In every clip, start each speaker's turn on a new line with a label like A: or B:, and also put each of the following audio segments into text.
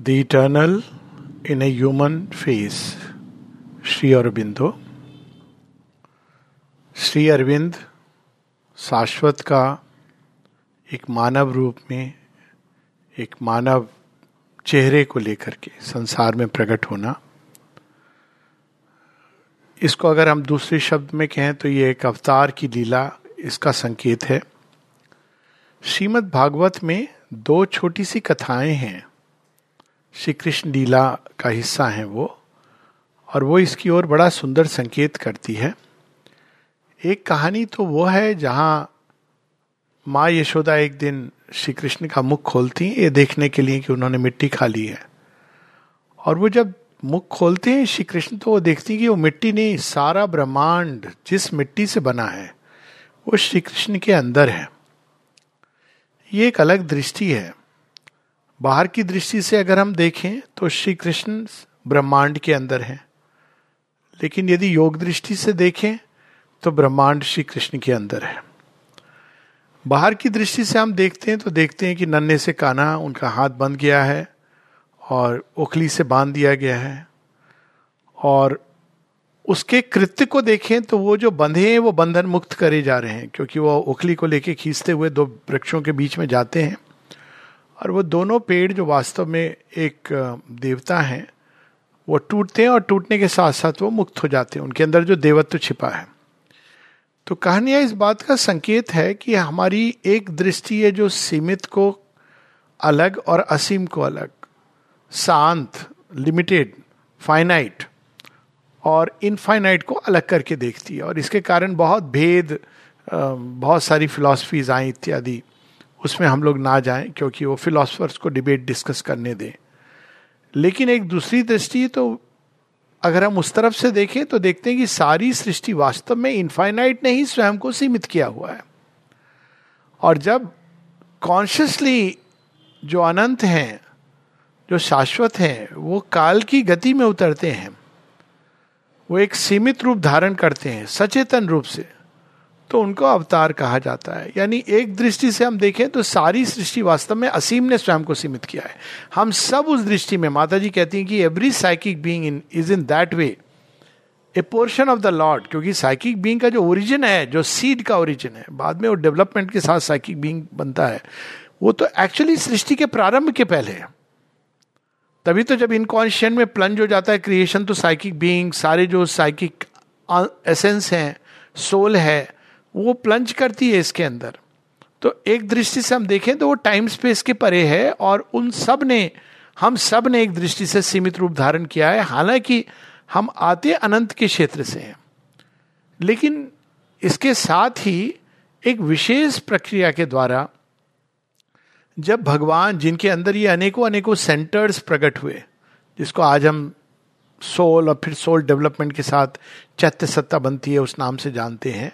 A: The eternal in a human face Shri Aurobindo Shri Arvind शाश्वत का एक मानव रूप में, एक मानव चेहरे को लेकर के संसार में प्रकट होना। इसको अगर हम दूसरे शब्द में कहें तो ये एक अवतार की लीला इसका संकेत है। श्रीमद् भागवत में दो छोटी सी कथाएँ हैं। श्री कृष्ण लीला का हिस्सा हैं वो, और वो इसकी ओर बड़ा सुंदर संकेत करती है। एक कहानी तो वो है जहाँ माँ यशोदा एक दिन श्री कृष्ण का मुख खोलती हैं, ये देखने के लिए कि उन्होंने मिट्टी खा ली है। और वो जब मुख खोलते हैं श्री कृष्ण तो वो देखती हैं कि वो मिट्टी नहीं, सारा ब्रह्मांड जिस मिट्टी से बना है, वो श्री कृष्ण के अंदर है। ये एक अलग दृष्टि है। बाहर की दृष्टि से अगर हम देखें तो श्री कृष्ण ब्रह्मांड के अंदर हैं। लेकिन यदि योग दृष्टि से देखें तो ब्रह्मांड श्री कृष्ण के अंदर है। बाहर की दृष्टि से हम देखते हैं तो देखते हैं कि नन्हे से काना, उनका हाथ बंद गया है, और उखली से बाँध दिया गया है। और उसके कृत्य को देखें तो वो जो बंधे हैं, वो बंधन मुक्त करे जा रहे हैं, क्योंकि वो उखली को लेके खींचते हुए दो वृक्षों के बीच में जाते हैं। और वो दोनों पेड़ जो वास्तव में एक देवता हैं, वो टूटते हैं और टूटने के साथ साथ वो मुक्त हो जाते हैं। उनके अंदर जो देवत्व छिपा है। तो कहानियाँ इस बात का संकेत है कि हमारी एक दृष्टि है जो सीमित को अलग और असीम को अलग, शांत लिमिटेड फाइनाइट और इनफाइनाइट को अलग करके देखती है। और इसके कारण बहुत भेद बहुत सारी फिलॉसफीज आई इत्यादि। उसमें हम लोग ना जाएँ क्योंकि वो फिलोसफर्स को डिबेट डिस्कस करने दें। लेकिन एक दूसरी दृष्टि तो अगर हम उस तरफ़ से देखें तो देखते हैं कि सारी सृष्टि वास्तव में इनफाइनाइट ने ही स्वयं को सीमित किया हुआ है। और जब कॉन्शियसली जो अनंत हैं, जो शाश्वत हैं, वो काल की गति में उतरते हैं, वो एक सीमित रूप धारण करते हैं, सचेतन रूप से। तो उनको अवतार कहा जाता है। यानी एक दृष्टि से हम देखें तो सारी सृष्टि वास्तव में असीम ने स्वयं को सीमित किया है। हम सब उस दृष्टि में माता जी कहती हैं कि every psychic being in is in that way a portion of the Lord क्योंकि साइकिक बींग का जो ओरिजिन है, जो सीड का ओरिजिन है, बाद में वो डेवलपमेंट के साथ साइकिक बींग बनता है, वो तो एक्चुअली सृष्टि के प्रारंभ के पहले है। तभी तो जब इनकॉन्शियन में प्लंज हो जाता है क्रिएशन तो साइकिक बींग सारे जो साइकिक एसेंस हैं सोल है वो प्लंज करती है इसके अंदर। तो एक दृष्टि से हम देखें तो वो टाइम स्पेस के परे है और उन सबने, हम सबने एक दृष्टि से सीमित रूप धारण किया है। हालाँकि हम आते अनंत के क्षेत्र से हैं। लेकिन इसके साथ ही एक विशेष प्रक्रिया के द्वारा जब भगवान, जिनके अंदर ये अनेकों अनेकों सेंटर्स प्रकट हुए, जिसको आज हम सोल और फिर सोल डेवलपमेंट के साथ चैत्य सत्ता बनती है, उस नाम से जानते हैं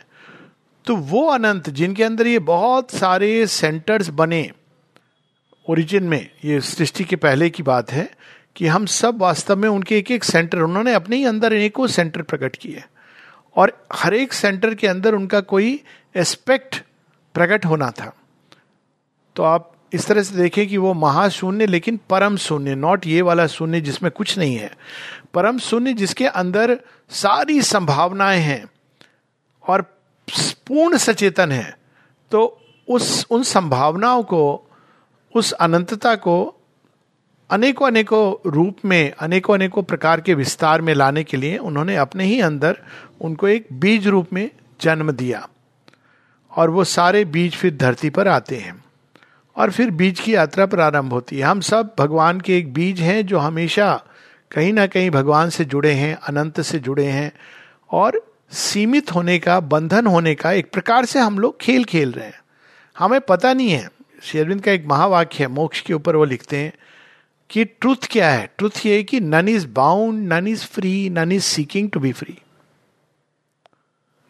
A: तो वो अनंत जिनके अंदर ये बहुत सारे सेंटर्स बने ओरिजिन में, ये सृष्टि के पहले की बात है कि हम सब वास्तव में उनके एक एक सेंटर उन्होंने अपने ही अंदर अनेकों सेंटर प्रकट किए और हर एक सेंटर के अंदर उनका कोई एस्पेक्ट प्रकट होना था। तो आप इस तरह से देखें कि वो महाशून्य, लेकिन परम शून्य नॉट ये वाला शून्य जिसमें कुछ नहीं है। परम शून्य जिसके अंदर सारी संभावनाएँ हैं और पूर्ण सचेतन है तो उस, उन संभावनाओं को, उस अनंतता को अनेकों अनेकों रूप में अनेकों अनेकों प्रकार के विस्तार में लाने के लिए उन्होंने अपने ही अंदर उनको एक बीज रूप में जन्म दिया। और वो सारे बीज फिर धरती पर आते हैं। और फिर बीज की यात्रा प्रारंभ होती है। हम सब भगवान के एक बीज हैं जो हमेशा कहीं ना कहीं भगवान से जुड़े हैं, अनंत से जुड़े हैं। और सीमित होने का, बंधन होने का एक प्रकार से हम लोग खेल खेल रहे हैं। हमें पता नहीं है शेरविंद का एक महावाक्य है, मोक्ष के ऊपर वो लिखते हैं कि ट्रुथ क्या है? ट्रुथ ये कि none is bound none is free none is seeking to be free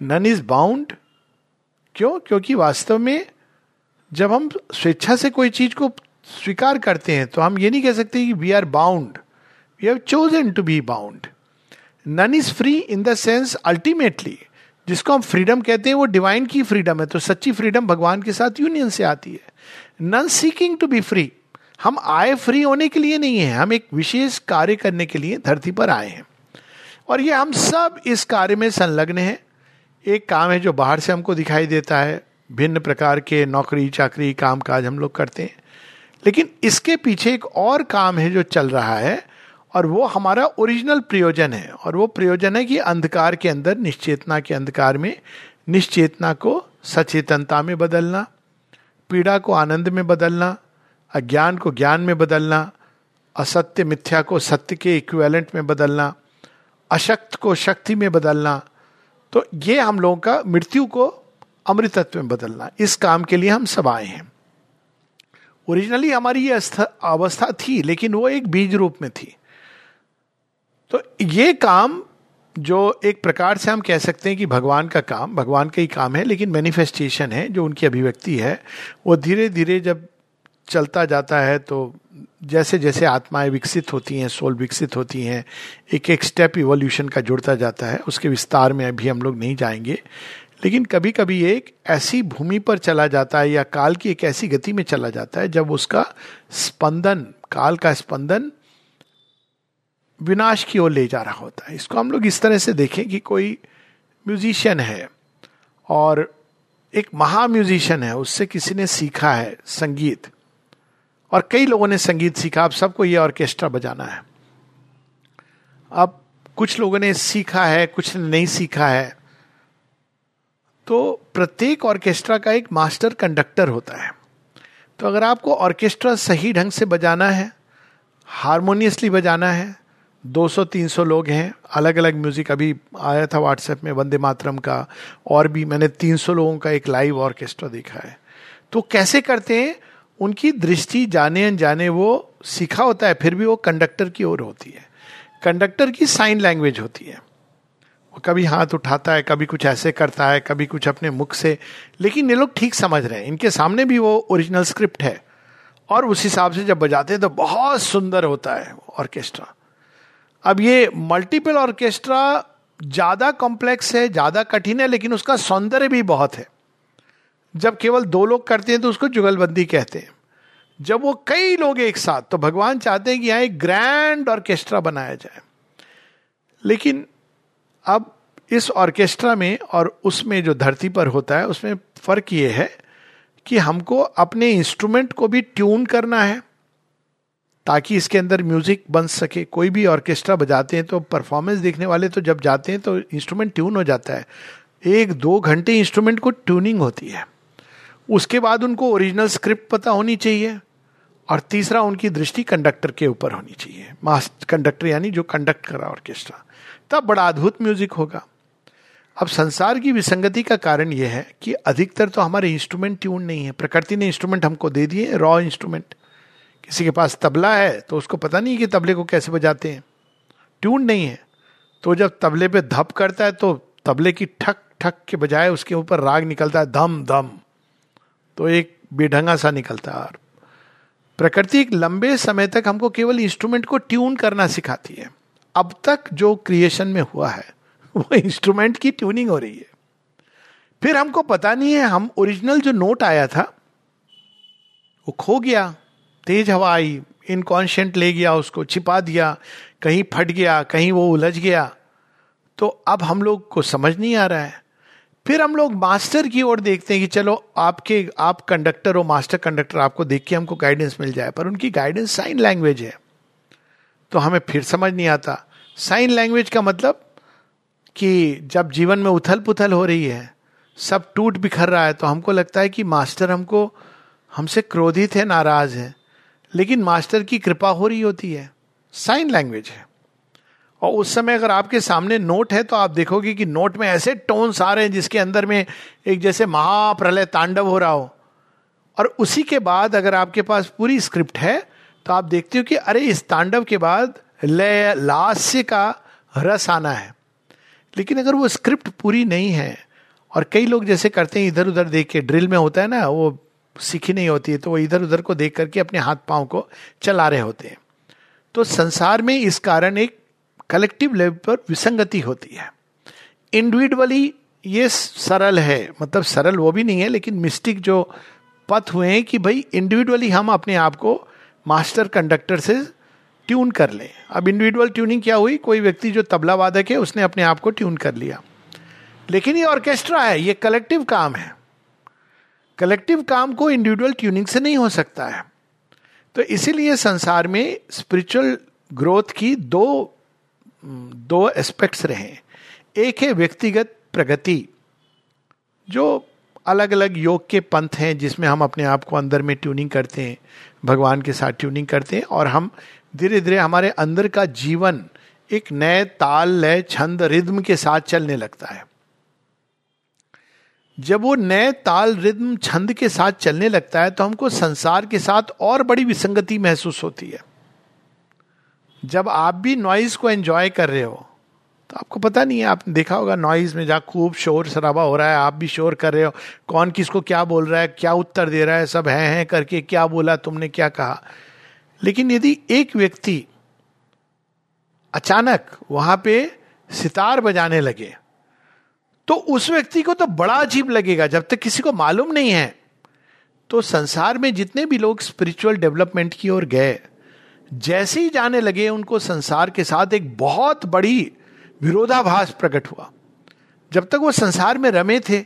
A: none is bound क्यों? क्योंकि वास्तव में जब हम स्वेच्छा से कोई चीज़ को स्वीकार करते हैं तो हम ये नहीं कह सकते कि we are bound we have chosen to be bound none is free in the sense ultimately जिसको हम फ्रीडम कहते हैं, वो डिवाइन की फ्रीडम है तो सच्ची फ्रीडम भगवान के साथ यूनियन से आती है। None seeking to be free हम आए फ्री होने के लिए नहीं है, हम एक विशेष कार्य करने के लिए धरती पर आए हैं। और ये हम सब इस कार्य में संलग्न हैं। एक काम है जो बाहर से हमको दिखाई देता है, भिन्न प्रकार के नौकरी, चाकरी काम काज हम लोग करते हैं। लेकिन इसके पीछे एक और काम है जो चल रहा है और वो हमारा ओरिजिनल प्रयोजन है और वो प्रयोजन है कि अंधकार के अंदर, निश्चेतना के अंधकार में, निश्चेतना को सचेतनता में बदलना, पीड़ा को आनंद में बदलना, अज्ञान को ज्ञान में बदलना, असत्य, मिथ्या को सत्य के इक्वेलेंट में बदलना, अशक्त को शक्ति में बदलना तो ये हम लोगों का मृत्यु को अमृतत्व में बदलना। इस काम के लिए हम सब आए हैं। ओरिजिनली हमारी ये अवस्था थी, लेकिन वो एक बीज रूप में थी। तो ये काम जो एक प्रकार से हम कह सकते हैं कि भगवान का काम, भगवान का ही काम है, लेकिन मैनिफेस्टेशन है, जो उनकी अभिव्यक्ति है, वो धीरे धीरे जब चलता जाता है तो जैसे जैसे आत्माएँ विकसित होती हैं सोल विकसित होती हैं एक एक स्टेप इवोल्यूशन का जुड़ता जाता है, उसके विस्तार में अभी हम लोग नहीं जाएँगे। लेकिन कभी कभी एक ऐसी भूमि पर चला जाता है या काल की एक ऐसी गति में चला जाता है, जब उसका स्पंदन, काल का स्पंदन विनाश की ओर ले जा रहा होता है। इसको हम लोग इस तरह से देखें कि कोई म्यूजिशियन है और एक महा म्यूजिशियन है, उससे किसी ने सीखा है संगीत। और कई लोगों ने संगीत सीखा। अब सबको ये ऑर्केस्ट्रा बजाना है। अब कुछ लोगों ने सीखा है, कुछ ने नहीं सीखा है। तो प्रत्येक ऑर्केस्ट्रा का एक मास्टर कंडक्टर होता है। तो अगर आपको ऑर्केस्ट्रा सही ढंग से बजाना है, हारमोनियसली बजाना है 200-300 लोग हैं। अलग अलग म्यूज़िक अभी आया था व्हाट्सएप में, वंदे मातरम का, और भी मैंने 300 लोगों का एक लाइव ऑर्केस्ट्रा देखा है। तो कैसे करते हैं? उनकी दृष्टि जाने अनजाने वो सीखा होता है, फिर भी वो कंडक्टर की ओर होती है। कंडक्टर की साइन लैंग्वेज होती है। वो कभी हाथ उठाता है, कभी कुछ ऐसे करता है, कभी कुछ अपने मुख से, लेकिन ये लोग ठीक समझ रहे हैं। इनके सामने भी वो ओरिजिनल स्क्रिप्ट है, और उस हिसाब से जब बजाते हैं तो बहुत सुंदर होता है ऑर्केस्ट्रा अब ये मल्टीपल ऑर्केस्ट्रा ज़्यादा कॉम्प्लेक्स है, ज़्यादा कठिन है, लेकिन उसका सौंदर्य भी बहुत है। जब केवल दो लोग करते हैं तो उसको जुगलबंदी कहते हैं। जब वो कई लोग एक साथ तो भगवान चाहते हैं कि यहाँ एक ग्रैंड ऑर्केस्ट्रा बनाया जाए। लेकिन अब इस ऑर्केस्ट्रा में और उसमें जो धरती पर होता है, उसमें फ़र्क ये है कि हमको अपने इंस्ट्रूमेंट को भी ट्यून करना है। ताकि इसके अंदर म्यूज़िक बन सके। कोई भी ऑर्केस्ट्रा बजाते हैं तो परफॉर्मेंस देखने वाले तो जब जाते हैं तो इंस्ट्रूमेंट ट्यून हो जाता है। एक दो घंटे इंस्ट्रूमेंट को ट्यूनिंग होती है। उसके बाद उनको ओरिजिनल स्क्रिप्ट पता होनी चाहिए और तीसरा उनकी दृष्टि कंडक्टर के ऊपर होनी चाहिए। मास्टर कंडक्टर यानी जो कंडक्ट कर रहा ऑर्केस्ट्रा तब बड़ा अद्भुत म्यूज़िक होगा। अब संसार की विसंगति का कारण यह है कि अधिकतर तो हमारे इंस्ट्रूमेंट ट्यून नहीं है। प्रकृति ने इंस्ट्रूमेंट हमको दे दिए रॉ इंस्ट्रूमेंट किसी के पास तबला है तो उसको पता नहीं कि तबले को कैसे बजाते हैं। ट्यून नहीं है। तो जब तबले पे धप करता है तो तबले की ठक ठक के बजाय उसके ऊपर राग निकलता है, धम धम। तो एक बेढंगा सा निकलता है और प्रकृति एक लंबे समय तक हमको केवल इंस्ट्रूमेंट को ट्यून करना सिखाती है। अब तक जो क्रिएशन में हुआ है, वो इंस्ट्रूमेंट की ट्यूनिंग हो रही है। फिर हमको पता नहीं है, हम ओरिजिनल जो नोट आया था, वो खो गया। तेज हवा आई इनकॉन्शियंट ले गया, उसको छिपा दिया, कहीं फट गया, कहीं वो उलझ गया। तो अब हम लोग को समझ नहीं आ रहा है। फिर हम लोग मास्टर की ओर देखते हैं कि चलो, आपके, आप कंडक्टर हो मास्टर कंडक्टर आपको देख के हमको गाइडेंस मिल जाए। पर उनकी गाइडेंस साइन लैंग्वेज है। तो हमें फिर समझ नहीं आता। साइन लैंग्वेज का मतलब कि जब जीवन में उथल पुथल हो रही है, सब टूट बिखर रहा है तो हमको लगता है कि मास्टर हमको, हमसे क्रोधित है, नाराज़ है। लेकिन मास्टर की कृपा हो रही होती है। साइन लैंग्वेज है। और उस समय अगर आपके सामने नोट है तो आप देखोगे कि नोट में ऐसे टोन्स आ रहे हैं जिसके अंदर में एक जैसे महाप्रलय तांडव हो रहा हो। और उसी के बाद अगर आपके पास पूरी स्क्रिप्ट है तो आप देखते हो कि अरे, इस तांडव के बाद लय, लास्य का रस आना है। लेकिन अगर वो स्क्रिप्ट पूरी नहीं है, और कई लोग जैसे करते हैं इधर उधर देख के, ड्रिल में होता है ना, वो सीखी नहीं होती है तो वो इधर उधर को देख करके अपने हाथ पाँव को चला रहे होते हैं। तो संसार में इस कारण एक कलेक्टिव लेवल पर विसंगति होती है। इंडिविजुअली ये सरल है मतलब सरल वो भी नहीं है, लेकिन मिस्टिक जो पथ हुए हैं कि भाई इंडिविजुअली हम अपने आप को मास्टर कंडक्टर से ट्यून कर लें। अब इंडिविजुअल ट्यूनिंग क्या हुई? कोई व्यक्ति जो तबला वादक है, उसने अपने आप को ट्यून कर लिया। लेकिन ये ऑर्केस्ट्रा है, ये कलेक्टिव काम है। कलेक्टिव काम को इंडिविजुअल ट्यूनिंग से नहीं हो सकता है। तो इसीलिए संसार में स्पिरिचुअल ग्रोथ की दो दो एस्पेक्ट्स रहे एक है व्यक्तिगत प्रगति, जो अलग अलग योग के पंथ हैं, जिसमें हम अपने आप को अंदर में ट्यूनिंग करते हैं, भगवान के साथ ट्यूनिंग करते हैं, और हम धीरे धीरे हमारे अंदर का जीवन एक नए ताल लय छंद रिद्म के साथ चलने लगता है। जब वो नए ताल रिद्म छंद के साथ चलने लगता है तो हमको संसार के साथ और बड़ी विसंगति महसूस होती है। जब आप भी नॉइज़ को एंजॉय कर रहे हो तो आपको पता नहीं है, आपने देखा होगा नॉइज़ में जहाँ खूब शोर शराबा हो रहा है, आप भी शोर कर रहे हो, कौन किसको क्या बोल रहा है, क्या उत्तर दे रहा है, सब है हैं करके क्या बोला, तुमने क्या कहा। लेकिन यदि एक व्यक्ति अचानक वहाँ पे सितार बजाने लगे तो उस व्यक्ति को तो बड़ा अजीब लगेगा, जब तक किसी को मालूम नहीं है। तो संसार में जितने भी लोग स्पिरिचुअल डेवलपमेंट की ओर गए, जैसे ही जाने लगे, उनको संसार के साथ एक बहुत बड़ी विरोधाभास प्रकट हुआ। जब तक वो संसार में रमे थे,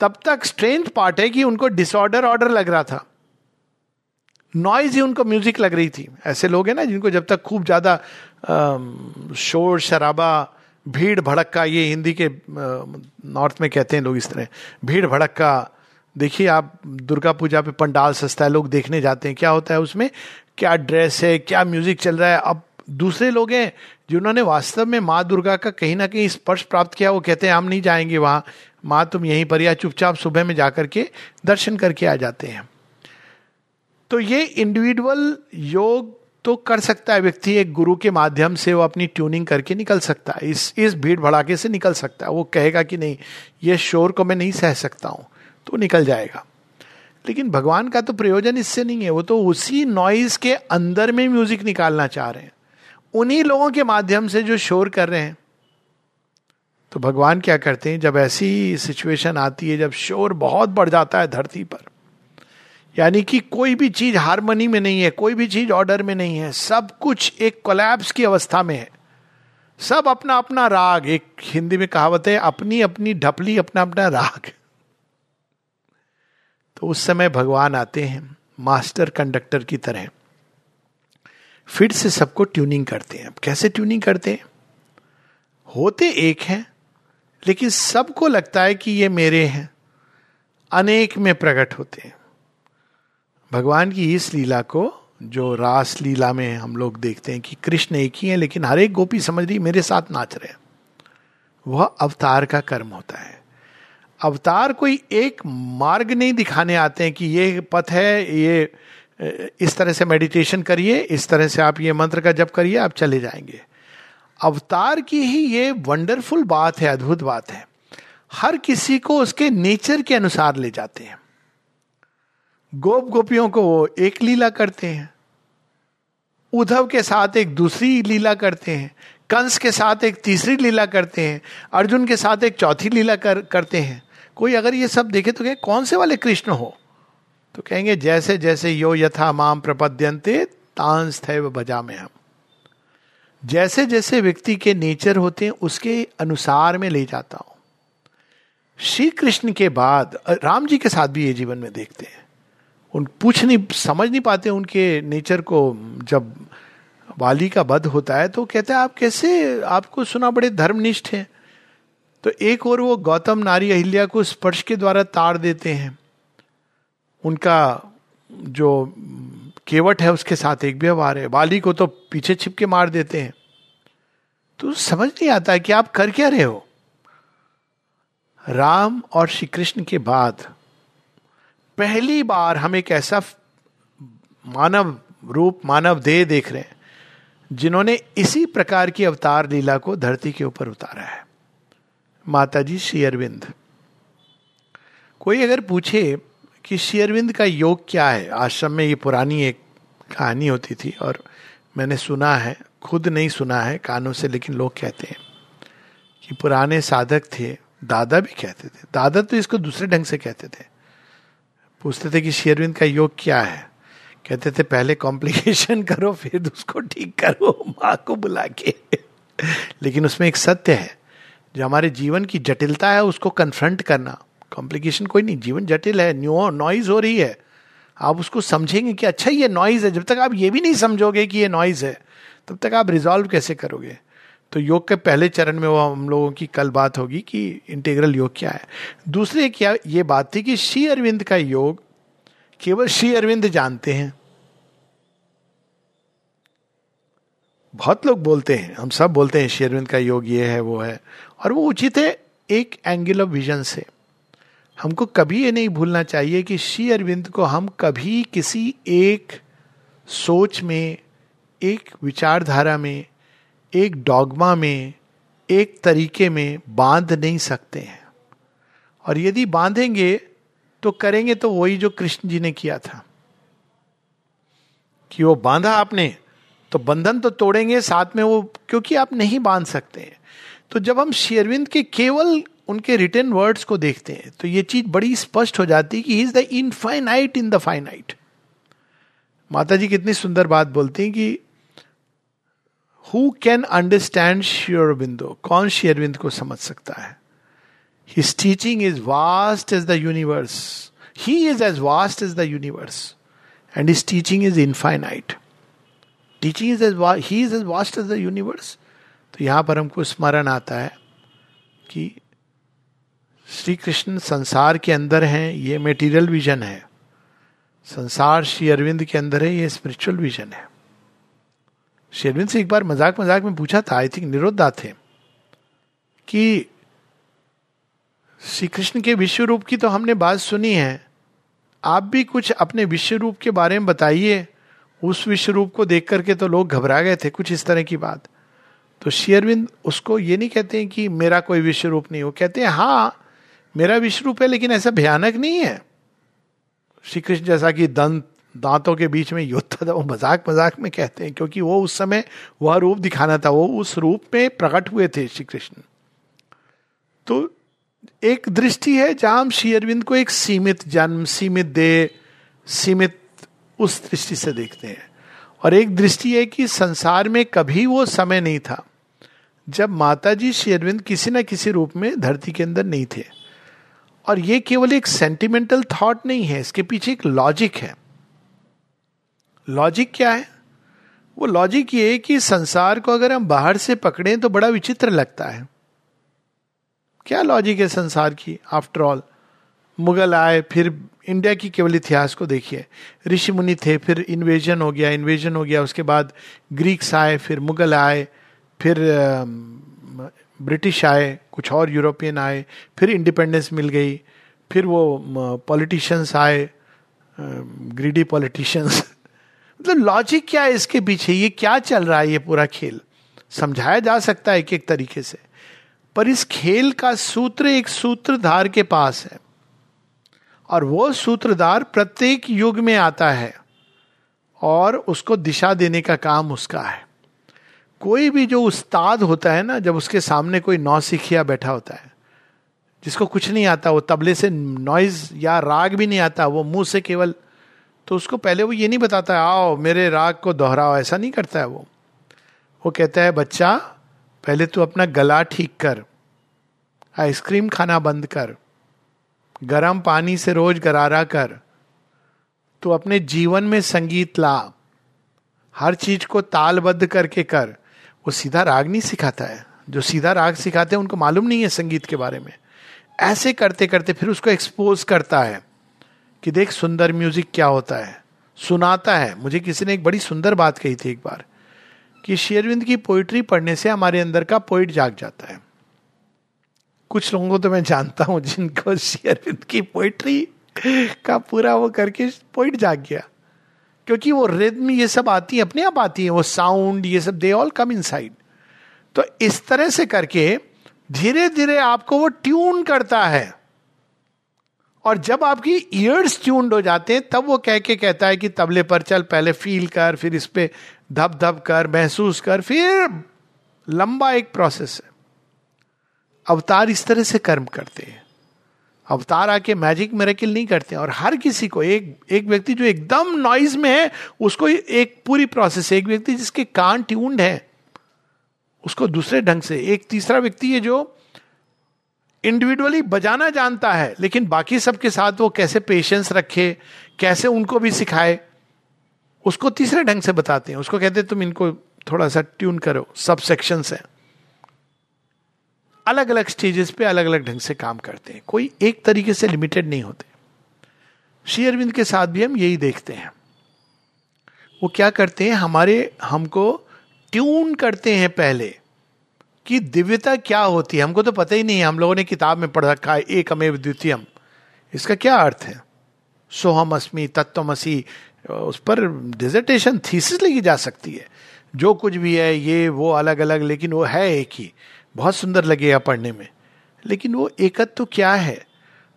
A: तब तक स्ट्रेंथ पार्ट है कि उनको डिसऑर्डर ऑर्डर लग रहा था। नॉइज़ ही उनको म्यूज़िक लग रही थी। ऐसे लोग हैं ना, जिनको जब तक खूब ज़्यादा शोर शराबा भीड़ भड़क्का, ये हिंदी के नॉर्थ में कहते हैं लोग इस तरह, भीड़ भड़क का देखिए आप दुर्गा पूजा पे पंडाल सस्ता है, लोग देखने जाते हैं, क्या होता है उसमें? क्या ड्रेस है, क्या म्यूज़िक चल रहा है? अब दूसरे लोग हैं, जिन्होंने वास्तव में माँ दुर्गा का कहीं ना कहीं स्पर्श प्राप्त किया, वो कहते हैं, हम नहीं जाएँगे वहाँ, माँ तुम यहीं पर या चुपचाप सुबह में जाकर के दर्शन करके आ जाते हैं। तो ये इंडिविजुअल योग तो कर सकता है व्यक्ति एक गुरु के माध्यम से वो अपनी ट्यूनिंग करके निकल सकता है। इस इस भीड़ भड़ाके से निकल सकता है। वो कहेगा कि नहीं, ये शोर को मैं नहीं सह सकता हूँ तो निकल जाएगा। लेकिन भगवान का तो प्रयोजन इससे नहीं है। वो तो उसी नॉइज़ के अंदर में म्यूज़िक निकालना चाह रहे हैं। उन्हीं लोगों के माध्यम से जो शोर कर रहे हैं। तो भगवान क्या करते हैं? जब ऐसी सिचुएशन आती है, जब शोर बहुत बढ़ जाता है धरती पर यानी कि कोई भी चीज़ हारमोनी में नहीं है, कोई भी चीज़ ऑर्डर में नहीं है, सब कुछ एक कोलैप्स की अवस्था में है। सब अपना अपना राग, एक हिंदी में कहावत है, अपनी अपनी ढपली, अपना अपना राग। तो उस समय भगवान आते हैं, मास्टर कंडक्टर की तरह। फिर से सबको ट्यूनिंग करते हैं। कैसे ट्यूनिंग करते हैं? होते एक हैं, लेकिन सबको लगता है कि ये मेरे हैं। अनेक में प्रकट होते हैं। भगवान की इस लीला को, जो रास लीला में हम लोग देखते हैं कि कृष्ण एक ही है, लेकिन हर एक गोपी समझ रही, मेरे साथ नाच रहे हैं। वह अवतार का कर्म होता है। अवतार कोई एक मार्ग नहीं दिखाने आते हैं कि ये पथ है, ये, इस तरह से मेडिटेशन करिए, इस तरह से आप ये मंत्र का जप करिए, आप चले जाएँगे। अवतार की ही ये वंडरफुल बात है, अद्भुत बात है। हर किसी को उसके नेचर के अनुसार ले जाते हैं। गोप गोपियों को वो एक लीला करते हैं। उद्धव के साथ एक दूसरी लीला करते हैं। कंस के साथ एक तीसरी लीला करते हैं। अर्जुन के साथ एक चौथी लीला कर, करते हैं। कोई अगर ये सब देखे तो कहे कौन से वाले कृष्ण हो? तो कहेंगे जैसे जैसे यो यथा माम प्रपद्यंते तांस थे बजा में हम जैसे जैसे व्यक्ति के नेचर होते हैं उसके अनुसार में ले जाता हूँ। श्री कृष्ण के बाद राम जी के साथ भी ये जीवन में देखते हैं। उन पूछ नहीं, समझ नहीं पाते उनके नेचर को जब वाली का बध होता है तो कहते हैं, आप कैसे, आपको सुना बड़े धर्मनिष्ठ हैं। तो एक और वो गौतम नारी अहिल्या को स्पर्श के द्वारा ताड़ देते हैं। उनका जो केवट है, उसके साथ एक व्यवहार है। वाली को तो पीछे छिपके मार देते हैं। तो समझ नहीं आता कि आप कर क्या रहे हो। राम और श्री कृष्ण के बाद पहली बार हम एक ऐसा मानव रूप, मानव देह देख रहे हैं, जिन्होंने इसी प्रकार की अवतार लीला को धरती के ऊपर उतारा है। माता जी श्री अरविंद। कोई अगर पूछे कि शेयरविंद का योग क्या है? आश्रम में ये पुरानी एक कहानी होती थी और मैंने सुना है, खुद नहीं सुना है कानों से, लेकिन लोग कहते हैं कि पुराने साधक थे, दादा भी कहते थे। दादा तो इसको दूसरे ढंग से कहते थे। पूछते थे कि शेयरविंद का योग क्या है? कहते थे, पहले कॉम्प्लिकेशन करो, फिर उसको ठीक करो, माँ को बुला के। लेकिन उसमें एक सत्य है, जो हमारे जीवन की जटिलता है, उसको कन्फ्रंट करना। कॉम्प्लिकेशन कोई नहीं, जीवन जटिल है न्यू नॉइज़ हो रही है। आप उसको समझेंगे कि अच्छा ये नॉइज़ है, जब तक आप ये भी नहीं समझोगे कि ये नॉइज़ है, तब तक आप रिजॉल्व कैसे करोगे? तो योग के पहले चरण में वो हम लोगों की कल बात होगी कि इंटीग्रल योग क्या है। दूसरे क्या ये बात थी कि श्री अरविंद का योग केवल श्री अरविंद जानते हैं। बहुत लोग बोलते हैं, हम सब बोलते हैं श्री अरविंद का योग ये है, वो है। और वो उचित है एक एंगल ऑफ़ विजन से। हमको कभी ये नहीं भूलना चाहिए कि श्री अरविंद को हम कभी किसी एक सोच में, एक विचारधारा में एक डॉगमा में, एक तरीके में बाँध नहीं सकते हैं। और यदि बांधेंगे तो करेंगे तो वही जो कृष्ण जी ने किया था। कि वो बांधा आपने तो बंधन तो तोड़ेंगे साथ में वो, क्योंकि आप नहीं बाँध सकते हैं। तो जब हम शेरविंद के केवल उनके रिटर्न वर्ड्स को देखते हैं तो ये चीज़ बड़ी स्पष्ट हो जाती है कि is the infinite in the finite माता जी कितनी सुंदर बात बोलती हैं कि हु कैन अंडरस्टैंड बिंदु कौन शेयरबिंद को समझ सकता है? His teaching is vast as the universe he is as vast as the universe and his teaching is infinite teaching is as he is as vast as the universe तो यहाँ पर हमको स्मरण आता है कि श्री कृष्ण संसार के अंदर हैं, ये मेटीरियल विजन है। संसार श्री अरविंद के अंदर है, ये स्पिरिचुअल विजन है। श्री अरविंद से एक बार मज़ाक मज़ाक में पूछा था आई थिंक निरोधा थे, कि श्री कृष्ण के विश्व रूप की तो हमने बात सुनी है, आप भी कुछ अपने विश्व रूप के बारे में बताइए। उस विश्व रूप को देख करके तो लोग घबरा गए थे, कुछ इस तरह की बात। तो शेयरविंद उसको ये नहीं कहते हैं कि मेरा कोई विश्व रूप नहीं हो, कहते हैं हाँ मेरा विश्व रूप है, लेकिन ऐसा भयानक नहीं है। श्री कृष्ण जैसा कि दंत दांतों के बीच में युद्ध था, वो मज़ाक मज़ाक में कहते हैं, क्योंकि वो उस समय वह रूप दिखाना था, वो उस रूप में प्रकट हुए थे श्री कृष्ण। तो एक दृष्टि है जहाँ हम श्री अरविंद को एक सीमित जन्म, सीमित देह, सीमित उस दृष्टि से देखते हैं। और एक दृष्टि है कि संसार में कभी वो समय नहीं था, जब माता जी श्री अरविंद किसी न किसी रूप में धरती के अंदर नहीं थे। और ये केवल एक सेंटिमेंटल थॉट नहीं है, इसके पीछे एक लॉजिक है। लॉजिक क्या है? वो लॉजिक ये है कि संसार को अगर हम बाहर से पकड़ें तो बड़ा विचित्र लगता है। क्या लॉजिक है संसार की? आफ्टर ऑल मुगल आए, फिर इंडिया की केवल इतिहास को देखिए। ऋषि मुनि थे, फिर इन्वेजन हो गया इन्वेजन हो गया, उसके बाद ग्रीक्स आए, फिर मुगल आए, फिर ब्रिटिश आए, कुछ और यूरोपियन आए, फिर इंडिपेंडेंस मिल गई, फिर वो पॉलिटिशियंस आए ग्रीडी पॉलिटिशियंस मतलब लॉजिक क्या है इसके पीछे? ये क्या चल रहा है ये पूरा खेल? समझाया जा सकता है एक एक तरीके से। पर इस खेल का सूत्र एक सूत्रधार के पास है। और वो सूत्रधार प्रत्येक युग में आता है और उसको दिशा देने का काम उसका है। कोई भी जो उस्ताद होता है ना, जब उसके सामने कोई नौ सिखिया बैठा होता है, जिसको कुछ नहीं आता, वो तबले से नॉइज़ या राग भी नहीं आता, वो मुँह से केवल तो उसको पहले वो ये नहीं बताता है, आओ, मेरे राग को दोहराओ। ऐसा नहीं करता है वो। वो कहता है, बच्चा, पहले तू अपना गला ठीक कर, आइसक्रीम खाना बंद कर, गर्म पानी से रोज गरारा कर, तू अपने जीवन में संगीत ला, हर चीज़ को तालबद्ध करके कर। वो सीधा राग नहीं सिखाता है। जो सीधा राग सिखाते हैं, उनको मालूम नहीं है संगीत के बारे में। ऐसे करते करते फिर उसको एक्सपोज करता है। कि देख सुंदर म्यूज़िक क्या होता है? सुनाता है। मुझे किसी ने एक बड़ी सुंदर बात कही थी एक बार, कि शेरविंद की पोइट्री पढ़ने से हमारे अंदर का पोइट जाग जाता है। कुछ लोगों को तो मैं जानता हूँ जिनको शेरविंद की पोइट्री का पूरा वो करके पोइट जाग गया। क्योंकि वो रिद्म ये सब आती है, अपने आप आती है, वो साउंड ये सब दे ऑल कम इन तो इस तरह से करके धीरे धीरे आपको वो ट्यून करता है। और जब आपकी ईयर्स ट्यून्ड हो जाते हैं, तब वो कह के कहता है कि तबले पर चल, पहले फील कर, फिर इस पर धप धप कर, महसूस कर, फिर लंबा एक प्रोसेस है। अवतार इस तरह से कर्म करते हैं। अवतार आके मैजिक मेरेकिल नहीं करते और हर किसी को, एक एक व्यक्ति जो एकदम नॉइज़ में है, उसको एक पूरी प्रोसेस एक व्यक्ति जिसके कान ट्यून्ड है, उसको दूसरे ढंग से, एक तीसरा व्यक्ति है जो इंडिविजुअली बजाना जानता है, लेकिन बाकी सबके साथ वो कैसे पेशेंस रखे, कैसे उनको भी सिखाए, उसको तीसरे ढंग से बताते हैं। उसको कहते हैं, तुम इनको थोड़ा सा ट्यून करो सब सेक्शन है। अलग अलग स्टेजेस पे अलग अलग ढंग से काम करते हैं। कोई एक तरीके से लिमिटेड नहीं होते। श्री अरविंद के साथ भी हम यही देखते हैं। वो क्या करते हैं, हमारे, हमको ट्यून करते हैं पहले। कि दिव्यता क्या होती है? हमको तो पता ही नहीं है। हम लोगों ने किताब में पढ़ रखा है एक अमेव द्वितीयम। इसका क्या अर्थ है? सोहम अस्मी तत्वमसी उस पर डिजर्टेशन थीसिस लगी जा सकती है। जो कुछ भी है, ये, वो अलग अलग लेकिन वो है एक ही। बहुत सुंदर लगेगा पढ़ने में। लेकिन वो एकत्व तो क्या है?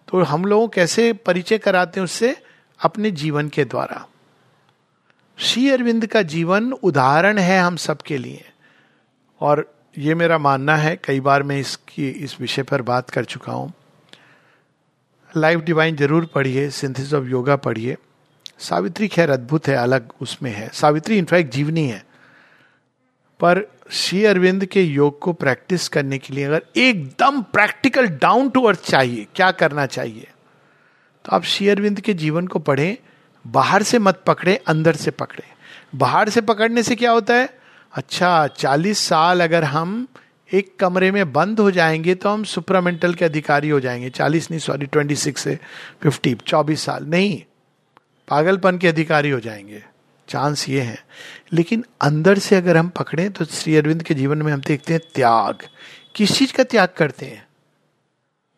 A: तो हम लोग कैसे परिचय कराते हैं उससे? अपने जीवन के द्वारा। श्री अरविंद का जीवन उदाहरण है हम सबके लिए। और ये मेरा मानना है, कई बार मैं इसकी, इस विषय पर बात कर चुका हूँ। लाइफ डिवाइन ज़रूर पढ़िए सिंथिस ऑफ़ योगा पढ़िए। सावित्री खैर अद्भुत है, अलग उसमें है। सावित्री इनफैक्ट जीवनी है। पर श्री अरविंद के योग को प्रैक्टिस करने के लिए अगर एकदम प्रैक्टिकल डाउन टू अर्थ चाहिए, क्या करना चाहिए? तो आप श्री अरविंद के जीवन को पढ़ें, बाहर से मत पकड़े, अंदर से पकड़े। बाहर से पकड़ने से क्या होता है? अच्छा चालीस साल अगर हम एक कमरे में बंद हो जाएँगे तो हम सुप्रामेंटल के अधिकारी हो जाएँगे। चालीस नहीं सॉरी ट्वेंटी सिक्स से फिफ्टी चौबीस साल। नहीं, पागलपन के अधिकारी हो जाएँगे। चांस ये है। लेकिन अंदर से अगर हम पकड़ें तो श्री अरविंद के जीवन में हम देखते हैं त्याग। किस चीज़ का त्याग करते हैं?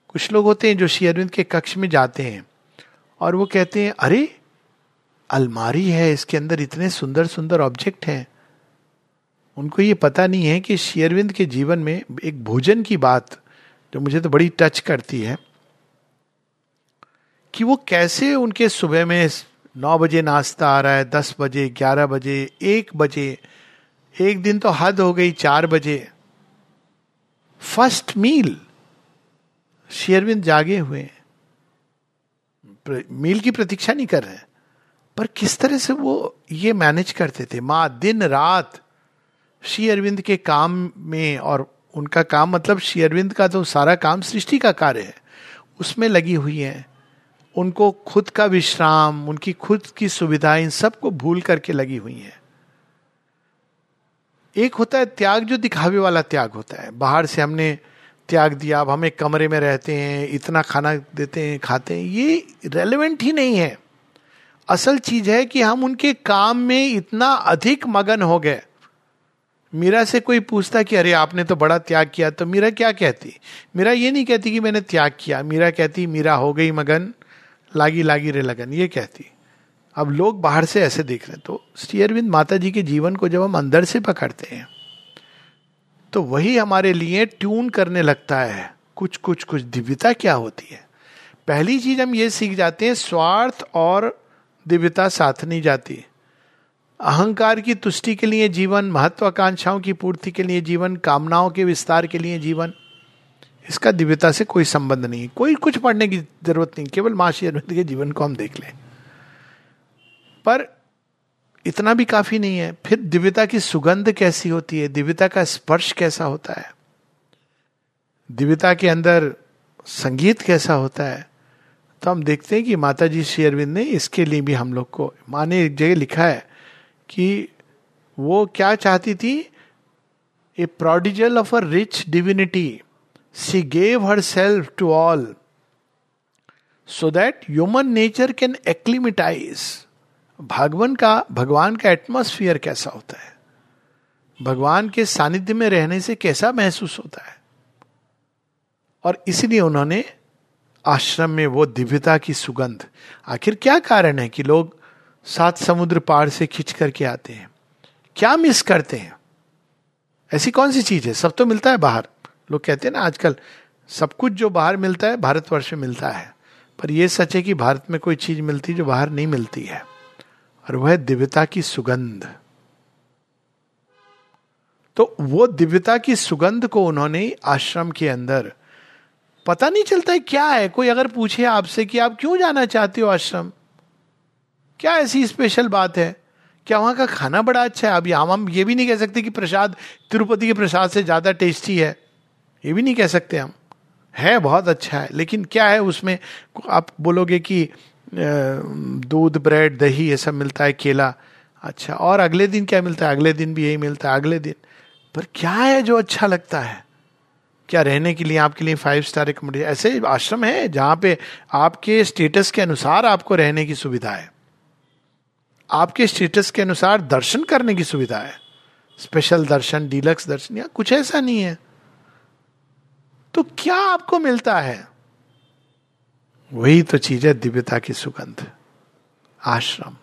A: कुछ लोग होते हैं जो श्री अरविंद के कक्ष में जाते हैं और वो कहते हैं, अरे, अलमारी है, इसके अंदर इतने सुंदर सुंदर ऑब्जेक्ट हैं। उनको ये पता नहीं है कि शेयरविंद के जीवन में एक भोजन की बात जो मुझे तो बड़ी टच करती है, कि वो कैसे उनके सुबह में नौ बजे नाश्ता आ रहा है, दस बजे, ग्यारह बजे, एक बजे, एक दिन तो हद हो गई, चार बजे। फ़र्स्ट मील शेयरविंद जागे हुए मील की प्रतीक्षा नहीं कर रहे पर किस तरह से वो ये मैनेज करते थे? माँ, दिन, रात श्री अरविंद के काम में और उनका काम मतलब श्री अरविंद का तो सारा काम सृष्टि का कार्य है, उसमें लगी हुई है। उनको खुद का विश्राम, उनकी खुद की सुविधा, इन सबको भूल करके लगी हुई है। एक होता है त्याग जो दिखावे वाला त्याग होता है। बाहर से हमने त्याग दिया, अब हम एक कमरे में रहते हैं, इतना खाना देते हैं, खाते हैं, ये रेलिवेंट ही नहीं है। असल चीज़ है कि हम उनके काम में इतना अधिक मगन हो गए। मीरा से कोई पूछता कि, अरे, आपने तो बड़ा त्याग किया। तो मीरा क्या कहती? मीरा ये नहीं कहती कि मैंने त्याग किया। मीरा कहती, मीरा हो गई मगन, लागी लागी रे लगन। ये कहती, अब लोग बाहर से ऐसे देख रहे हैं। तो श्री अरविंद माता जी के जीवन को जब हम अंदर से पकड़ते हैं तो वही हमारे लिए ट्यून करने लगता है, कुछ कुछ कुछ दिव्यता क्या होती है। पहली चीज़ हम ये सीख जाते हैं, स्वार्थ और दिव्यता साथ नहीं जाती। अहंकार की तुष्टि के लिए जीवन, महत्वाकांक्षाओं की पूर्ति के लिए जीवन, कामनाओं के विस्तार के लिए जीवन, इसका दिव्यता से कोई संबंध नहीं। है कोई कुछ पढ़ने की ज़रूरत नहीं, केवल माशी अरविंद के जीवन को हम देख लें। पर इतना भी काफ़ी नहीं है। फिर दिव्यता की सुगंध कैसी होती है? दिव्यता का स्पर्श कैसा होता है? दिव्यता के अंदर संगीत कैसा होता है? तो हम देखते हैं कि माता जी श्री अरविंद ने इसके लिए भी हम लोग को माँ ने एक जगह लिखा है कि वो क्या चाहती थी? A prodigal of a rich divinity she gave herself to all so that human nature can acclimatise भगवान का भगवान का एटमोस्फियर कैसा होता है? भगवान के सानिध्य में रहने से कैसा महसूस होता है? और इसलिए उन्होंने आश्रम में वो दिव्यता की सुगंध। आखिर क्या कारण है कि लोग सात समुद्र पार से खिंच करके आते हैं। क्या मिस करते हैं? ऐसी कौन सी चीज़ है? सब तो मिलता है बाहर। लोग कहते हैं ना, आजकल सब कुछ जो बाहर मिलता है, भारतवर्ष में मिलता है। पर यह सच है कि भारत में कोई चीज़ मिलती जो बाहर नहीं मिलती है। और वह दिव्यता की सुगंध। तो वो दिव्यता की सुगंध को उन्होंने आश्रम के अंदर पता नहीं चलता है क्या है। कोई अगर पूछे आपसे कि आप क्यों जाना चाहते हो आश्रम? क्या ऐसी स्पेशल बात है? क्या वहाँ का खाना बड़ा अच्छा है? अभी हम हम ये भी नहीं कह सकते कि प्रसाद, तिरुपति के प्रसाद से ज़्यादा टेस्टी है। ये भी नहीं कह सकते हम। है, बहुत अच्छा है। लेकिन क्या है उसमें? आप बोलोगे कि दूध ब्रेड दही, ये सब मिलता है, केला। अच्छा और अगले दिन क्या मिलता है? अगले दिन भी यही मिलता है, अगले दिन। पर क्या है जो अच्छा लगता है? क्या रहने के लिए, आपके लिए फाइव स्टार एकोमोडेशन ऐसे आश्रम है जहाँ पे आपके स्टेटस के अनुसार आपको रहने की सुविधा है। आपके स्टेटस के अनुसार दर्शन करने की सुविधा है। स्पेशल दर्शन डीलक्स दर्शन या कुछ ऐसा नहीं है। तो क्या आपको मिलता है? वही तो चीज़ है दिव्यता की सुगंध, आश्रम।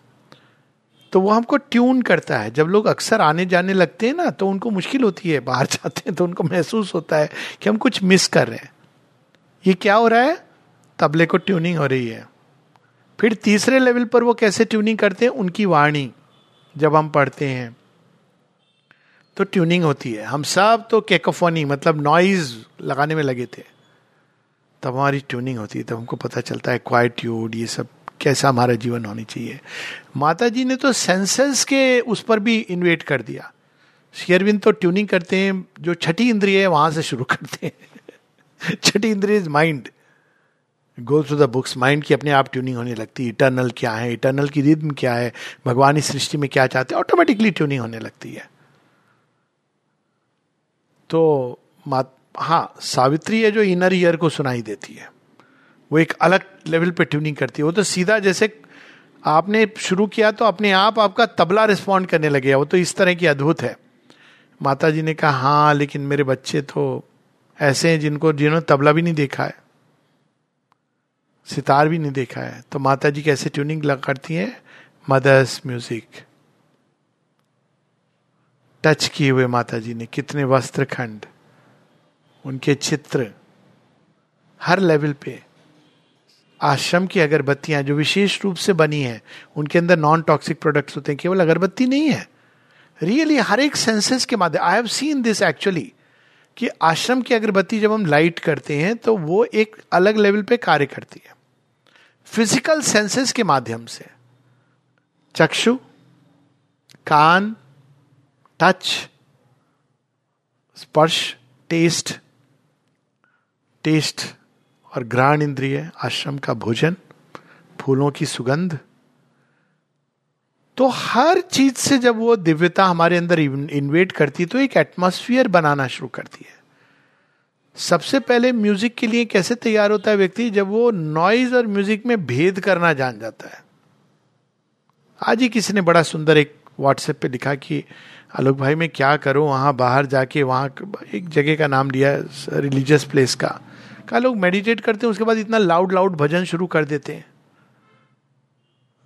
A: तो वो हमको ट्यून करता है। जब लोग अक्सर आने जाने लगते हैं ना तो उनको मुश्किल होती है। बाहर जाते हैं तो उनको महसूस होता है कि हम कुछ मिस कर रहे हैं। ये क्या हो रहा है? तबले को ट्यूनिंग हो रही है। फिर तीसरे लेवल पर वो कैसे ट्यूनिंग करते हैं? उनकी वाणी, जब हम पढ़ते हैं तो ट्यूनिंग होती है। हम सब तो केकोफोनी मतलब नॉइज़ लगाने में लगे थे। तब हमारी ट्यूनिंग होती है, तब हमको पता चलता है क्वाइट्यूड ये सब कैसा हमारा जीवन होनी चाहिए। माता जी ने तो सेंसेस के उस पर भी इन्वेट कर दिया। शेयरविंद तो ट्यूनिंग करते हैं, जो छठी इंद्रिय है, वहाँ से शुरू करते हैं। छठी इंद्रिय is mind go to the books mind की अपने आप ट्यूनिंग होने लगती है इटर्नल क्या है इटर्नल की रिद्म क्या है भगवान इस सृष्टि में क्या चाहते हैं ऑटोमेटिकली ट्यूनिंग होने लगती है तो मात हाँ सावित्री है जो इनर ईयर को सुनाई देती है। वो एक अलग लेवल पे ट्यूनिंग करती है। वो तो सीधा जैसे आपने शुरू किया तो अपने आप, आपका तबला रिस्पॉन्ड करने लगे। वो तो इस तरह की अद्भुत है। माता जी ने कहा हाँ लेकिन मेरे बच्चे तो ऐसे हैं जिनको, जिन्होंने तबला भी नहीं देखा है। सितार भी नहीं देखा है। तो माता जी कैसे ट्यूनिंग लग करती हैं? मदर्स म्यूज़िक टच किए हुए माता जी ने कितने वस्त्र खंड उनके चित्र, हर लेवल पे। आश्रम की अगरबत्तियाँ जो विशेष रूप से बनी है, उनके अंदर नॉन टॉक्सिक प्रोडक्ट्स होते हैं, केवल अगरबत्ती नहीं है। रियली हर एक सेंसेस के माध्यम I have seen this actually कि आश्रम की अगरबत्ती जब हम लाइट करते हैं तो वो एक अलग लेवल पे कार्य करती है। फ़िज़िकल सेंसेस के माध्यम से। चक्षु, कान टच स्पर्श टेस्ट टेस्ट और ग्रहण इंद्रिय, आश्रम का भोजन, फूलों की सुगंध। तो हर चीज़ से जब वो दिव्यता हमारे अंदर इन्वेट करती है तो एक एटमोस्फियर बनाना शुरू करती है। सबसे पहले म्यूज़िक के लिए कैसे तैयार होता है व्यक्ति? जब वो नॉइज़ और म्यूज़िक में भेद करना जान जाता है। आज ही किसी ने बड़ा सुंदर एक व्हाट्सएप पे लिखा कि, आलोक भाई, मैं क्या करूँ? वहाँ बाहर जाके, वहाँ एक जगह का नाम लिया रिलीजियस प्लेस का। कहा, लोग मेडिटेट करते हैं, उसके बाद इतना लाउड लाउड भजन शुरू कर देते हैं।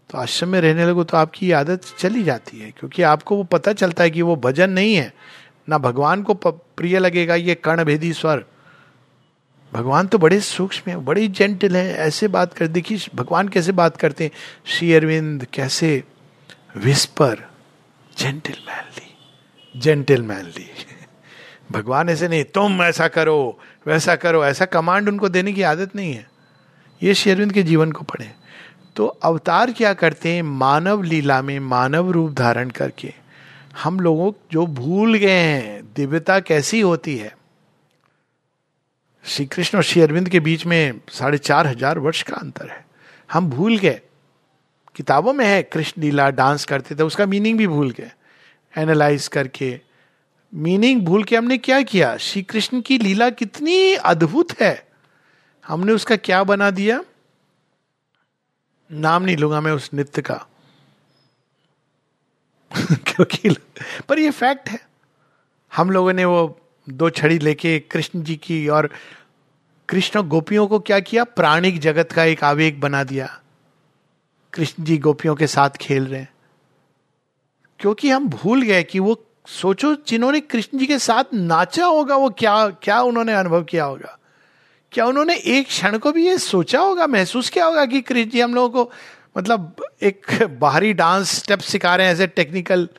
A: तो आश्रम में रहने लगो तो आपकी आदत चली जाती है, क्योंकि आपको वो पता चलता है कि वो भजन नहीं है। ना भगवान को प्रिय लगेगा, ये कर्ण भेदी स्वर। भगवान तो बड़े सूक्ष्म है, बड़े जेंटल है, ऐसे बात कर, देखिए, भगवान कैसे बात करते हैं? श्री अरविंद कैसे whisper gentle manly gentle manly भगवान ऐसे नहीं, तुम ऐसा करो, वैसा करो। ऐसा कमांड उनको देने की आदत नहीं है। ये श्री अरविंद के जीवन को पढ़े। तो अवतार क्या करते हैं? मानव लीला में मानव रूप धारण करके। हम लोगों जो भूल गए हैं, दिव्यता कैसी होती है? श्री कृष्ण और श्री अरविंद के बीच में साढ़े चार हज़ार वर्ष का अंतर है। हम भूल गए। किताबों में है, कृष्ण लीला, डांस करते थे, उसका मीनिंग भी भूल गए। एनालाइज करके। मीनिंग भूल के हमने क्या किया? श्री कृष्ण की लीला कितनी अद्भुत है। हमने उसका क्या बना दिया? नाम नहीं लूँगा मैं उस नृत्य का। क्योंकि पर ये फैक्ट है। हम लोगों ने वो दो छड़ी लेके कृष्ण जी की और कृष्ण गोपियों को क्या किया? प्राणिक जगत का एक आवेग बना दिया। कृष्ण जी गोपियों के साथ खेल रहे हैं। क्योंकि हम भूल गए कि वो सोचो जिन्होंने कृष्ण जी के साथ नाचा होगा, वो क्या क्या उन्होंने अनुभव किया होगा? क्या उन्होंने एक क्षण को भी ये सोचा होगा, महसूस किया होगा कि कृष्ण जी हम लोगों को मतलब एक बाहरी डांस स्टेप सिखा रहे हैं ए टेक्निकल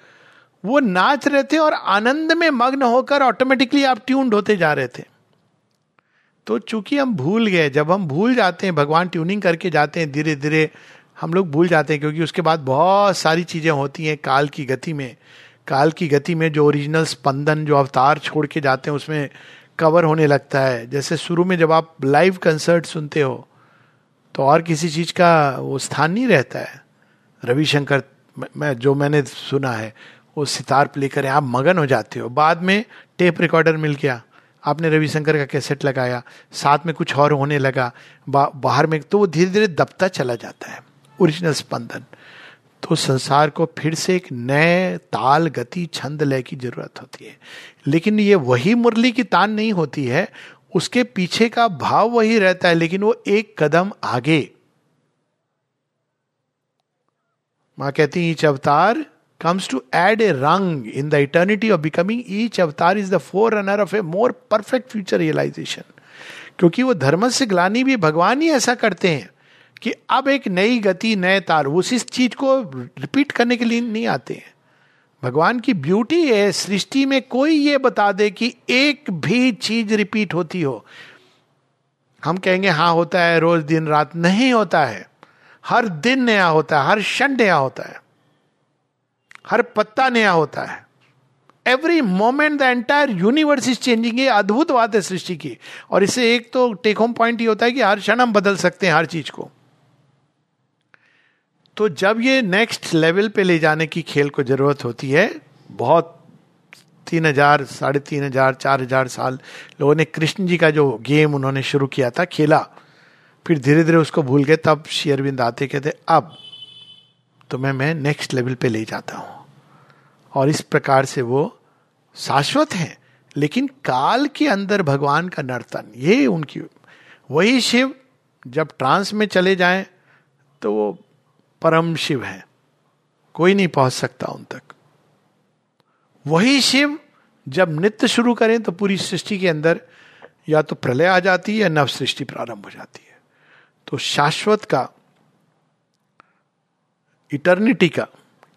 A: वो नाच रहे थे और आनंद में मग्न होकर ऑटोमेटिकली आप ट्यून्ड होते जा रहे थे। तो चूँकि हम भूल गए, जब हम भूल जाते हैं, भगवान ट्यूनिंग करके जाते हैं धीरे धीरे हम लोग भूल जाते हैं, क्योंकि उसके बाद बहुत सारी चीज़ें होती हैं काल की गति में। काल की गति में जो ओरिजिनल स्पंदन, जो अवतार छोड़ के जाते हैं, उसमें कवर होने लगता है। जैसे शुरू में जब आप लाइव कंसर्ट सुनते हो तो और किसी चीज़ का वो स्थान नहीं रहता है। रविशंकर मैं, जो मैंने सुना है वो सितार प्ले करें आप मगन हो जाते हो। बाद में टेप रिकॉर्डर मिल गया। आपने रविशंकर का कैसेट लगाया। साथ में कुछ और होने लगा। बा, बाहर में तो वो धीरे धीरे दबता चला जाता है। ओरिजिनल स्पंदन। तो संसार को फिर से एक नए ताल गति छंद लय की ज़रूरत होती है। लेकिन ये वही मुरली की तान नहीं होती है। उसके पीछे का भाव वही रहता है लेकिन वो एक कदम आगे। माँ कहती ईच अवतार to add a rung in the eternity of becoming each avatar is the forerunner of a more perfect future realisation क्योंकि वो धर्म से ग्लानी भी भगवान ही ऐसा करते हैं कि अब एक नई गति, नए तार, उस चीज़ को रिपीट करने के लिए नहीं आते हैं। भगवान की ब्यूटी है, सृष्टि में कोई ये बता दे कि एक भी चीज़ रिपीट होती हो। हम कहेंगे हाँ होता है, रोज दिन, रात नहीं होता है। हर दिन नया होता है, हर क्षण नया होता है। हर पत्ता नया होता है। Every moment the entire universe is changing ये अद्भुत बात है सृष्टि की। और इससे एक तो टेक होम पॉइंट ये होता है कि हर क्षण हम बदल सकते हैं हर चीज़ को। तो जब ये नेक्स्ट लेवल पे ले जाने की खेल को ज़रूरत होती है, बहुत तीन हज़ार, साढ़े तीन हज़ार, चार हज़ार साल लोगों ने कृष्ण जी का जो गेम उन्होंने शुरू किया था, खेला, फिर धीरे धीरे उसको भूल गए, तब शेयरविंद आते कहते, अब तुम्हें मैं नेक्स्ट लेवल पे ले जाता हूँ। और इस प्रकार से वो शाश्वत है, लेकिन काल के अंदर भगवान का नर्तन, ये उनकी, वही शिव, जब ट्रांस में चले जाएँ तो वो परम शिव है। कोई नहीं पहुँच सकता उन तक। वही शिव, जब नित्य शुरू करें तो पूरी सृष्टि के अंदर या तो प्रलय आ जाती है, या नव सृष्टि प्रारंभ हो जाती है। तो शाश्वत का इटर्निटी का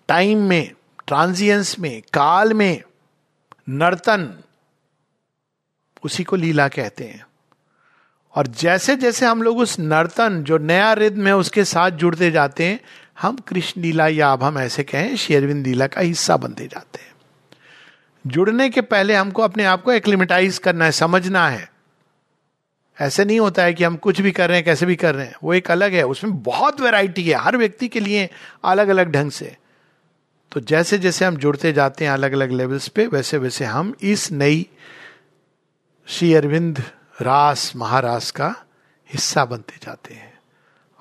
A: टाइम में ट्रांजियंस में, काल में, नर्तन, उसी को लीला कहते हैं। और जैसे जैसे हम लोग उस नर्तन, जो नया रिद्म है, उसके साथ जुड़ते जाते हैं, हम कृष्ण लीला या अब हम ऐसे कहें शेरविंद लीला का हिस्सा बनते जाते हैं। जुड़ने के पहले हमको अपने आप को एक्लिमेटाइज करना है, समझना है। ऐसे नहीं होता है कि हम कुछ भी कर रहे हैं, कैसे भी कर रहे हैं। वो एक अलग है, उसमें बहुत वैरायटी है, हर व्यक्ति के लिए अलग अलग ढंग से। तो जैसे जैसे हम जुड़ते जाते हैं अलग अलग लेवल्स पे वैसे वैसे हम इस नई श्री अरविंद रास, महारास का हिस्सा बनते जाते हैं।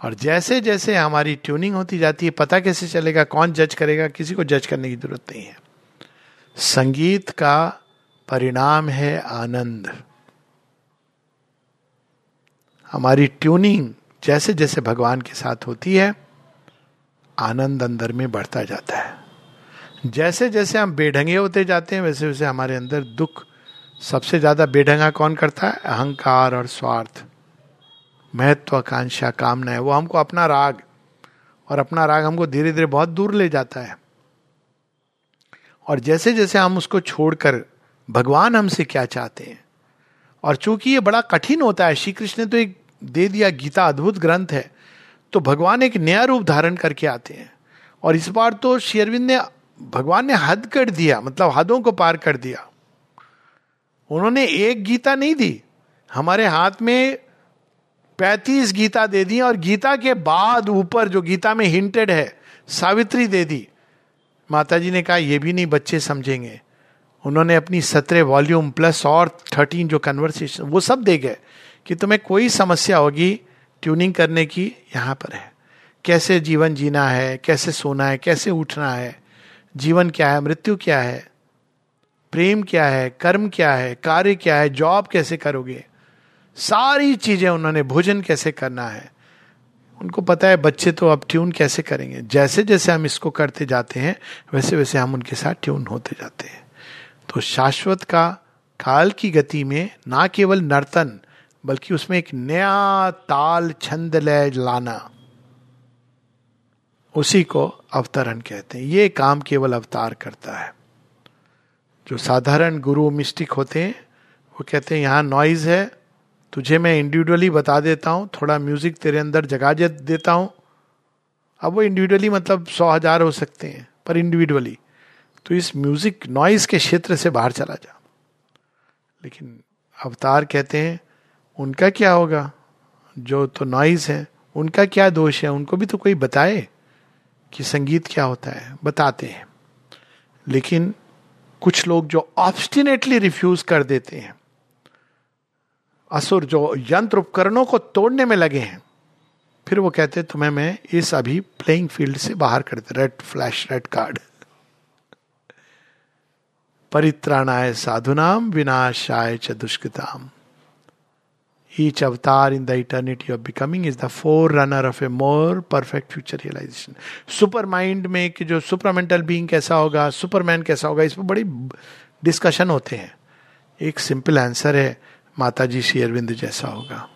A: और जैसे जैसे हमारी ट्यूनिंग होती जाती है, पता कैसे चलेगा, कौन जज करेगा, किसी को जज करने की ज़रूरत नहीं है। संगीत का परिणाम है आनंद। हमारी ट्यूनिंग जैसे जैसे भगवान के साथ होती है, आनंद अंदर में बढ़ता जाता है। जैसे जैसे हम बेढंगे होते जाते हैं, वैसे वैसे हमारे अंदर दुख सबसे ज़्यादा बेढंगा कौन करता है? अहंकार और स्वार्थ। महत्वाकांक्षा कामना है वो हमको अपना राग और अपना राग हमको धीरे धीरे बहुत दूर ले जाता है। और जैसे जैसे हम उसको छोड़कर भगवान हमसे क्या चाहते हैं? और चूँकि ये बड़ा कठिन होता है श्री कृष्ण ने तो एक दे दिया गीता अद्भुत ग्रंथ है तो भगवान एक नया रूप धारण करके आते हैं। और इस बार तो शेरविंद ने, भगवान ने हद कर दिया मतलब हदों को पार कर दिया। उन्होंने एक गीता नहीं दी, हमारे हाथ में पैतीस गीता दे दी और गीता के बाद ऊपर जो गीता में हिंटेड है, सावित्री दे दी। माता जी ने कहा यह भी नहीं, बच्चे समझेंगे। उन्होंने अपनी सत्रह वॉल्यूम प्लस और थर्टीन जो कन्वर्सेशन वो सब दे गए। कि तुम्हें कोई समस्या होगी ट्यूनिंग करने की यहाँ पर है। कैसे जीवन जीना है, कैसे सोना है, कैसे उठना है, जीवन क्या है, मृत्यु क्या है, प्रेम क्या है, कर्म क्या है, कार्य क्या है जॉब कैसे करोगे? सारी चीज़ें उन्होंने भोजन कैसे करना है? उनको पता है बच्चे तो अब ट्यून कैसे करेंगे? जैसे जैसे हम इसको करते जाते हैं, वैसे वैसे हम उनके साथ ट्यून होते जाते हैं। तो शाश्वत का, काल की गति में ना केवल नर्तन बल्कि उसमें एक नया ताल छंद लय लाना। उसी को अवतरण कहते हैं। ये काम केवल अवतार करता है। जो साधारण गुरु मिस्टिक होते हैं, वो कहते हैं, यहाँ नॉइज़ है, तुझे मैं इंडिविजुअली बता देता हूँ, थोड़ा म्यूज़िक तेरे अंदर जगा देता हूँ। अब वो इंडिविजुअली मतलब सौ हज़ार हो सकते हैं, पर इंडिविजुअली तो इस म्यूज़िक नॉइज़ के क्षेत्र से बाहर चला जा। लेकिन अवतार कहते हैं उनका क्या होगा? जो तो नॉइज़ है, उनका क्या दोष है? उनको भी तो कोई बताए कि संगीत क्या होता है, बताते हैं। लेकिन कुछ लोग जो ऑब्स्टिनेटली रिफ्यूज कर देते हैं, असुर जो यंत्र उपकरणों को तोड़ने में लगे हैं, फिर वो कहते हैं, तुम्हें मैं इस अभी प्लेइंग फ़ील्ड से बाहर कर दे रेड फ्लैश रेड कार्ड परित्राणाय साधुनाम, विनाशाय च दुष्कृताम। Each avatar in the eternity of becoming is the forerunner of a more perfect future realization. Supermind में कि जो सुपरमेंटल बीइंग कैसा होगा सुपरमैन कैसा होगा, इस पर बड़ी डिस्कशन होते हैं। एक सिंपल आंसर है माता जी श्री अरविंद जैसा होगा।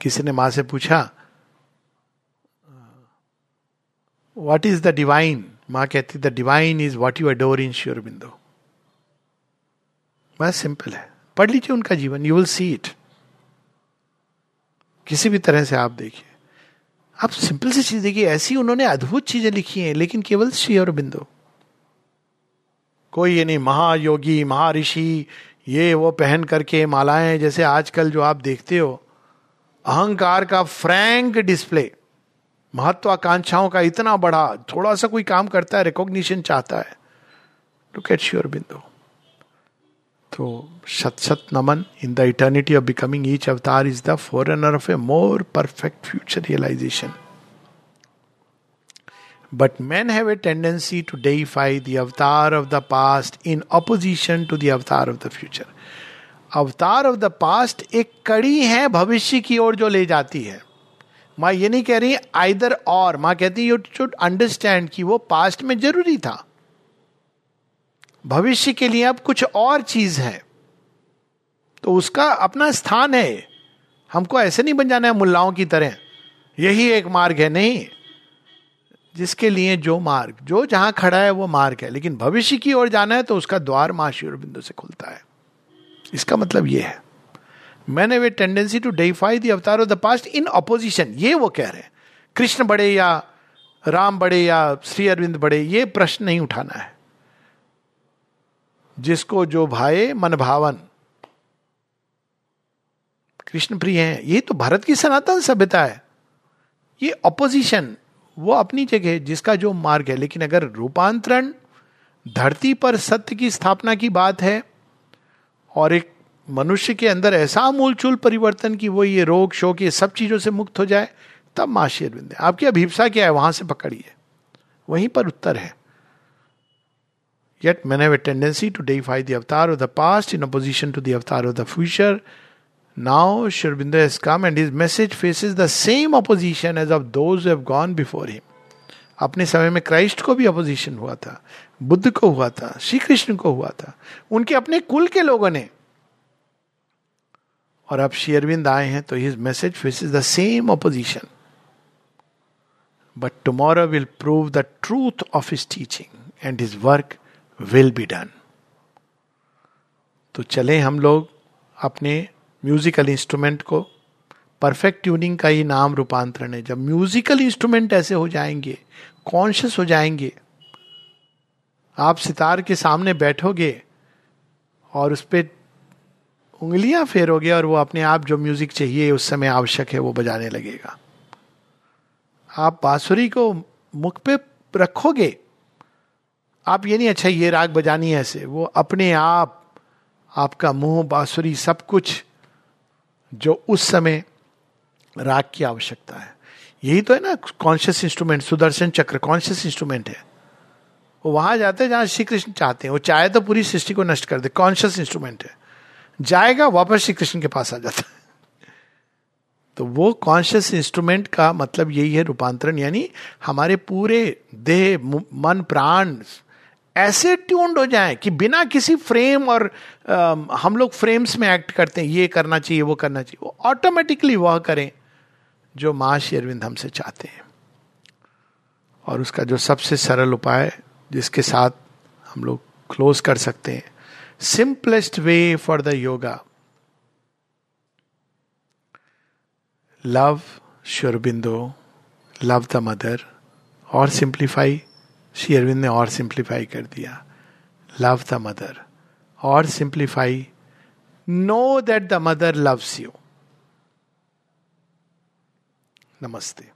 A: किसी ने माँ से पूछा वॉट इज़ द डिवाइन माँ कहती the divine is what you adore in sure बिंदु बस सिंपल है। पढ़ लीजिए उनका जीवन यू विल सी इट किसी भी तरह से आप देखिए। आप सिंपल सी चीज़ देखिए, ऐसी उन्होंने अद्भुत चीज़ें लिखी हैं, लेकिन केवल श्री और बिंदु। कोई ये नहीं, महायोगी महर्षि ये वो पहन करके मालाएँ, जैसे आजकल जो आप देखते हो। अहंकार का फ्रैंक डिस्प्ले महत्वाकांक्षाओं का इतना बड़ा, थोड़ा सा कोई काम करता है रिकॉग्निशन चाहता है। टू कैट श्योर बिंदु। तो सत सत नमन in the eternity of becoming each avatar is the forerunner of a more perfect future realisation but man have a tendency to deify the avatar of the past in opposition to the avatar of the future avatar of the past एक कड़ी है भविष्य की ओर जो ले जाती है। माँ ये नहीं कह रही, आइदर और। माँ कहती यू शुड अंडरस्टैंड कि वो पास्ट में ज़रूरी था। भविष्य के लिए अब कुछ और चीज़ है। तो उसका अपना स्थान है। हमको ऐसे नहीं बन जाना है मुल्लाओं की तरह। यही एक मार्ग है, नहीं। जिसके लिए जो मार्ग, जो जहाँ खड़ा है वो मार्ग है। लेकिन भविष्य की ओर जाना है तो उसका द्वार महाशिवर बिंदु से खुलता है। इसका मतलब ये है। मैंने way tendency to deify the avatar of the past in opposition ये वो कह रहे हैं। कृष्ण बड़े या राम बड़े या श्री अरविंद बड़े, ये प्रश्न नहीं उठाना है। जिसको जो भाए मन भावन। कृष्ण प्रिय है, ये तो भारत की सनातन सभ्यता है। ये अपोजिशन वो अपनी जगह, जिसका जो मार्ग है। लेकिन अगर रूपांतरण, धरती पर सत्य की स्थापना की बात है, और एक मनुष्य के अंदर ऐसा मूलचूल परिवर्तन की वो ये रोग, शोक, ये सब चीज़ों से मुक्त हो जाए, तब माशी अरविंद आपकी अभिप्सा क्या है? वहाँ से पकड़िए। वहीं पर उत्तर है। Yet men have a tendency to deify the avatar of the past in opposition to the avatar of the future. Now Sri Aurobindo has come and his message faces the same opposition as of those who have gone before him. अपने समय में Christ को भी opposition हुआ था बुद्ध को हुआ था श्री कृष्ण को हुआ था उनके अपने कुल के लोगों ने और अब श्री अरविंद आए हैं तो his message faces the same opposition but tomorrow will prove the truth of his teaching and his work will be done तो चले हम लोग अपने म्यूजिकल इंस्ट्रूमेंट को। परफेक्ट ट्यूनिंग का ही नाम रूपांतरण है। जब म्यूजिकल इंस्ट्रूमेंट ऐसे हो जाएँगे कॉन्शियस हो जाएँगे, आप सितार के सामने बैठोगे और उस पर उंगलियाँ फेरोगे और वो अपने आप जो म्यूज़िक चाहिए उस समय आवश्यक है वो बजाने लगेगा। आप बांसुरी को मुख पे रखोगे आप ये नहीं अच्छा ये राग बजानी है ऐसे। वो अपने आप, आपका मुँह, बांसुरी, सब कुछ जो उस समय राग की आवश्यकता है। यही तो है ना कॉन्शियस इंस्ट्रूमेंट सुदर्शन चक्र कॉन्शियस इंस्ट्रूमेंट है। वो वहाँ जाते हैं जहाँ श्री कृष्ण चाहते हैं। वो चाहे तो पूरी सृष्टि को नष्ट कर दे कॉन्शियस इंस्ट्रूमेंट है। जाएगा, वापस श्री कृष्ण के पास आ जाता है। तो वो कॉन्शियस इंस्ट्रूमेंट का मतलब यही है रूपांतरण, यानी हमारे पूरे देह मन, प्राण ऐसे ट्यून्ड हो जाए कि बिना किसी फ्रेम और आ, हम लोग फ्रेम्स में एक्ट करते हैं ये करना चाहिए वो करना चाहिए वो ऑटोमेटिकली वह करें जो महाश अरविंद हमसे चाहते हैं। और उसका जो सबसे सरल उपाय जिसके साथ हम लोग क्लोज कर सकते हैं simplest way for the yoga love Sri Aurobindo love the Mother और सिंप्लीफाई श्री अरविंद ने और सिंप्लीफाई कर दिया। लव द मदर और simplify know that the Mother loves you नमस्ते।